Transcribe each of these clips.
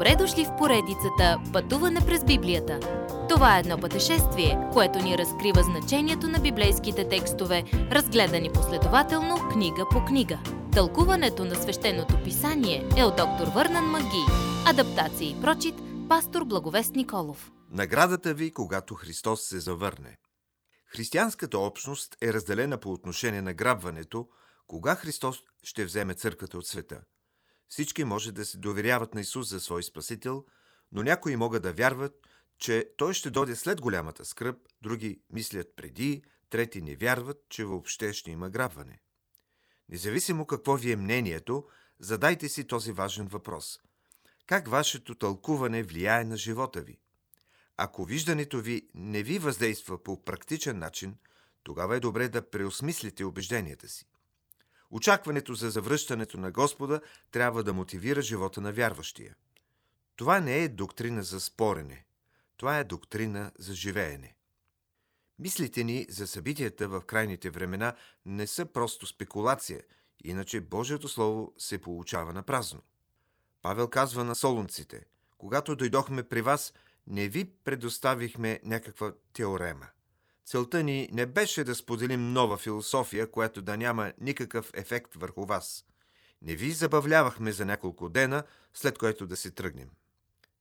Добре дошли в поредицата Пътуване през Библията. Това е едно пътешествие, което ни разкрива значението на библейските текстове, разгледани последователно книга по книга. Тълкуването на свещеното писание е от доктор Върнан Маги. Адаптация и прочит, пастор Благовест Николов. Наградата ви, когато Христос се завърне. Християнската общност е разделена по отношение на грабването, кога Христос ще вземе църквата от света – всички може да се доверяват на Исус за свой Спасител, но някои могат да вярват, че Той ще дойде след голямата скръп, други мислят преди, трети не вярват, че въобще ще има грабване. Независимо какво ви е мнението, задайте си този важен въпрос. Как вашето тълкуване влияе на живота ви? Ако виждането ви не ви въздейства по практичен начин, тогава е добре да преосмислите убежденията си. Очакването за завръщането на Господа трябва да мотивира живота на вярващия. Това не е доктрина за спорене. Това е доктрина за живеене. Мислите ни за събитията в крайните времена не са просто спекулация, иначе Божието Слово се получава на празно. Павел казва на солунците, когато дойдохме при вас, не ви предоставихме някаква теорема – Целта ни не беше да споделим нова философия, която да няма никакъв ефект върху вас. Не ви забавлявахме за няколко дена, след което да се тръгнем.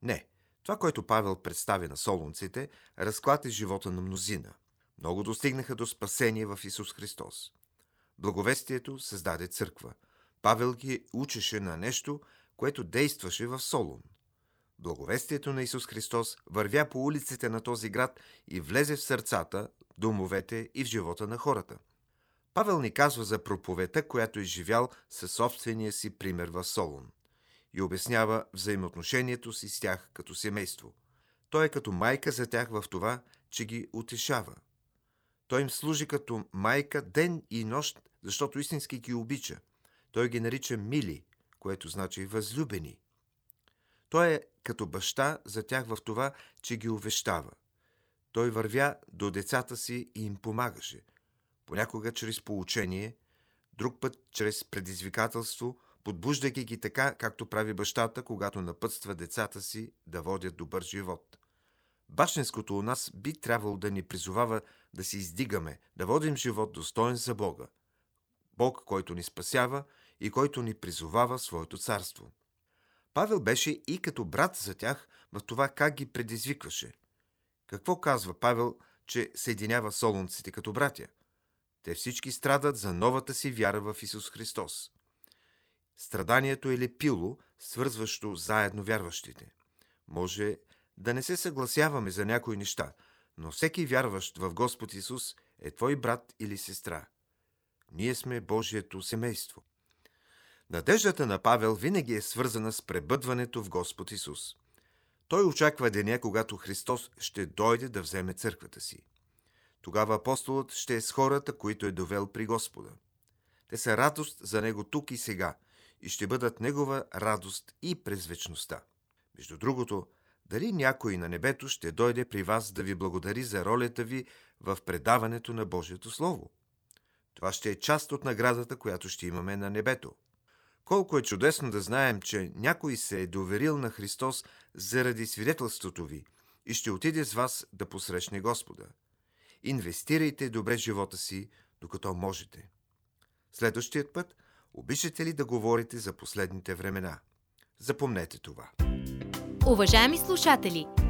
Не, това, което Павел представи на солунците, разклати живота на мнозина. Много достигнаха до спасение в Исус Христос. Благовестието създаде църква. Павел ги учеше на нещо, което действаше в Солун – Благовестието на Исус Христос вървя по улиците на този град и влезе в сърцата, домовете и в живота на хората. Павел ни казва за проповета, която е живял със собствения си пример в Солун и обяснява взаимоотношението си с тях като семейство. Той е като майка за тях в това, че ги утешава. Той им служи като майка ден и нощ, защото истински ги обича. Той ги нарича мили, което значи възлюбени – той е като баща за тях в това, че ги увещава. Той вървя до децата си и им помагаше. Понякога чрез поучение, друг път чрез предизвикателство, подбуждайки ги така, както прави бащата, когато напътства децата си да водят добър живот. Бащинското у нас би трябвало да ни призовава да се издигаме, да водим живот достоен за Бога. Бог, който ни спасява и който ни призовава своето царство. Павел беше и като брат за тях в това как ги предизвикваше. Какво казва Павел, че съединява солунците като братя? Те всички страдат за новата си вяра в Исус Христос. Страданието е лепило, свързващо заедно вярващите. Може да не се съгласяваме за някои неща, но всеки вярващ в Господ Исус е твой брат или сестра. Ние сме Божието семейство. Надеждата на Павел винаги е свързана с пребъдването в Господ Исус. Той очаква деня, когато Христос ще дойде да вземе църквата си. Тогава апостолът ще е с хората, които е довел при Господа. Те са радост за Него тук и сега и ще бъдат Негова радост и през вечността. Между другото, дали някой на небето ще дойде при вас да ви благодари за ролята ви в предаването на Божието Слово? Това ще е част от наградата, която ще имаме на небето – колко е чудесно да знаем, че някой се е доверил на Христос заради свидетелството ви и ще отиде с вас да посрещне Господа. Инвестирайте добре живота си, докато можете. Следващият път обичате ли да говорите за последните времена? Запомнете това. Уважаеми слушатели!